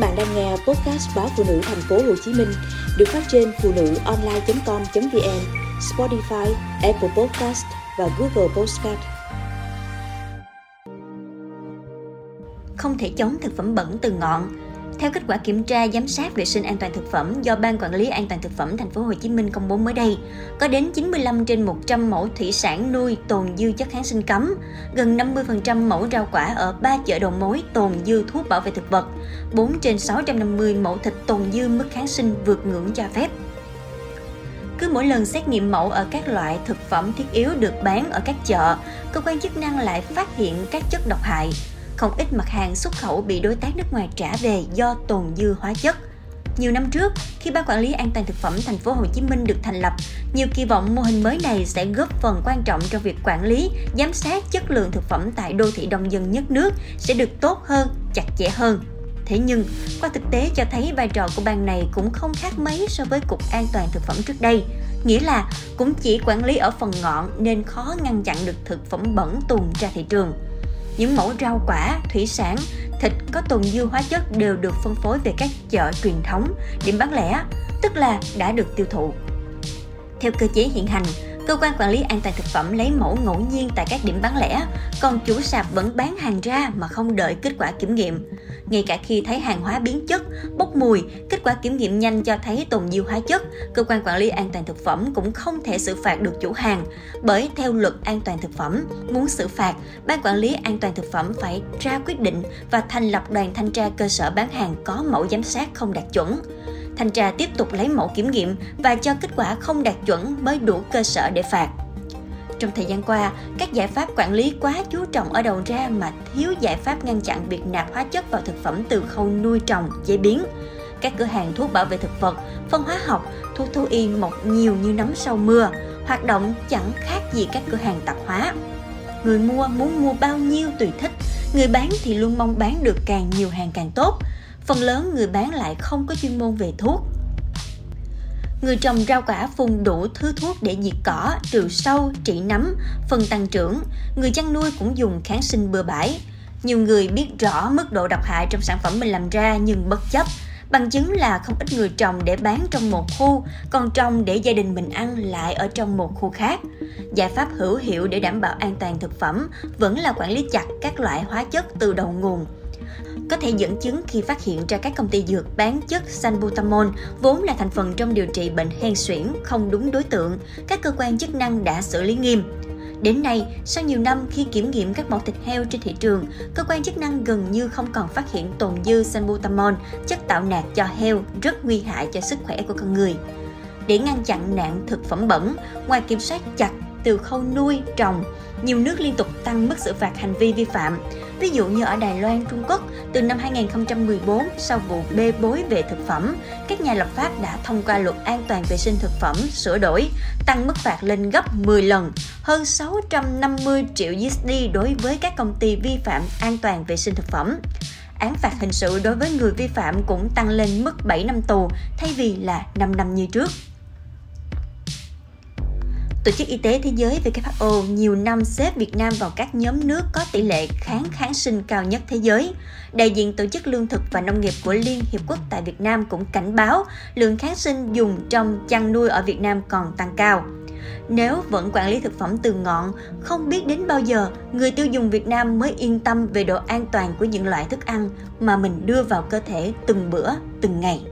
bạn đang nghe podcast báo phụ nữ thành phố Hồ Chí Minh được phát trên phụ nữ online.com.vn, Spotify, Apple Podcast và Google Podcast. Không thể chống thực phẩm bẩn từ ngọn. Theo kết quả kiểm tra giám sát vệ sinh an toàn thực phẩm do Ban Quản lý An toàn thực phẩm thành phố Hồ Chí Minh công bố mới đây, có đến 95 trên 100 mẫu thủy sản nuôi tồn dư chất kháng sinh cấm, gần 50% mẫu rau quả ở 3 chợ đầu mối tồn dư thuốc bảo vệ thực vật, 4 trên 650 mẫu thịt tồn dư mức kháng sinh vượt ngưỡng cho phép. Cứ mỗi lần xét nghiệm mẫu ở các loại thực phẩm thiết yếu được bán ở các chợ, cơ quan chức năng lại phát hiện các chất độc hại, không ít mặt hàng xuất khẩu bị đối tác nước ngoài trả về do tồn dư hóa chất. Nhiều năm trước, khi Ban Quản lý An toàn thực phẩm thành phố Hồ Chí Minh được thành lập, nhiều kỳ vọng mô hình mới này sẽ góp phần quan trọng trong việc quản lý, giám sát chất lượng thực phẩm tại đô thị đông dân nhất nước sẽ được tốt hơn, chặt chẽ hơn. Thế nhưng, qua thực tế cho thấy vai trò của ban này cũng không khác mấy so với Cục An toàn thực phẩm trước đây. Nghĩa là cũng chỉ quản lý ở phần ngọn nên khó ngăn chặn được thực phẩm bẩn tuồn ra thị trường những mẫu rau quả, thủy sản, thịt có tồn dư hóa chất đều được phân phối về các chợ truyền thống, điểm bán lẻ, tức là đã được tiêu thụ. Theo cơ chế hiện hành, cơ quan quản lý an toàn thực phẩm lấy mẫu ngẫu nhiên tại các điểm bán lẻ, còn chủ sạp vẫn bán hàng ra mà không đợi kết quả kiểm nghiệm. Ngay cả khi thấy hàng hóa biến chất, bốc mùi, kết quả kiểm nghiệm nhanh cho thấy tồn dư hóa chất, cơ quan quản lý an toàn thực phẩm cũng không thể xử phạt được chủ hàng. Bởi theo luật an toàn thực phẩm, muốn xử phạt, ban quản lý an toàn thực phẩm phải ra quyết định và thành lập đoàn thanh tra cơ sở bán hàng có mẫu giám sát không đạt chuẩn thanh tra tiếp tục lấy mẫu kiểm nghiệm và cho kết quả không đạt chuẩn mới đủ cơ sở để phạt. Trong thời gian qua, các giải pháp quản lý quá chú trọng ở đầu ra mà thiếu giải pháp ngăn chặn việc nạp hóa chất vào thực phẩm từ khâu nuôi trồng, chế biến. Các cửa hàng thuốc bảo vệ thực vật, phân hóa học, thuốc thú y mọc nhiều như nấm sau mưa, hoạt động chẳng khác gì các cửa hàng tạp hóa. Người mua muốn mua bao nhiêu tùy thích, người bán thì luôn mong bán được càng nhiều hàng càng tốt – phần lớn người bán lại không có chuyên môn về thuốc. Người trồng rau quả phun đủ thứ thuốc để diệt cỏ, trừ sâu, trị nấm, phần tăng trưởng. Người chăn nuôi cũng dùng kháng sinh bừa bãi. Nhiều người biết rõ mức độ độc hại trong sản phẩm mình làm ra nhưng bất chấp. Bằng chứng là không ít người trồng để bán trong một khu, còn trồng để gia đình mình ăn lại ở trong một khu khác. Giải pháp hữu hiệu để đảm bảo an toàn thực phẩm vẫn là quản lý chặt các loại hóa chất từ đầu nguồn có thể dẫn chứng khi phát hiện ra các công ty dược bán chất sanbutamol vốn là thành phần trong điều trị bệnh hen suyễn không đúng đối tượng, các cơ quan chức năng đã xử lý nghiêm. Đến nay, sau nhiều năm khi kiểm nghiệm các mẫu thịt heo trên thị trường, cơ quan chức năng gần như không còn phát hiện tồn dư sanbutamol chất tạo nạc cho heo rất nguy hại cho sức khỏe của con người. Để ngăn chặn nạn thực phẩm bẩn, ngoài kiểm soát chặt từ khâu nuôi, trồng, nhiều nước liên tục tăng mức xử phạt hành vi vi phạm. Ví dụ như ở Đài Loan, Trung Quốc, từ năm 2014 sau vụ bê bối về thực phẩm, các nhà lập pháp đã thông qua luật an toàn vệ sinh thực phẩm sửa đổi, tăng mức phạt lên gấp 10 lần, hơn 650 triệu USD đối với các công ty vi phạm an toàn vệ sinh thực phẩm. Án phạt hình sự đối với người vi phạm cũng tăng lên mức 7 năm tù thay vì là 5 năm như trước. Tổ chức Y tế Thế giới WHO nhiều năm xếp Việt Nam vào các nhóm nước có tỷ lệ kháng kháng sinh cao nhất thế giới. Đại diện Tổ chức Lương thực và Nông nghiệp của Liên Hiệp Quốc tại Việt Nam cũng cảnh báo lượng kháng sinh dùng trong chăn nuôi ở Việt Nam còn tăng cao. Nếu vẫn quản lý thực phẩm từ ngọn, không biết đến bao giờ người tiêu dùng Việt Nam mới yên tâm về độ an toàn của những loại thức ăn mà mình đưa vào cơ thể từng bữa, từng ngày.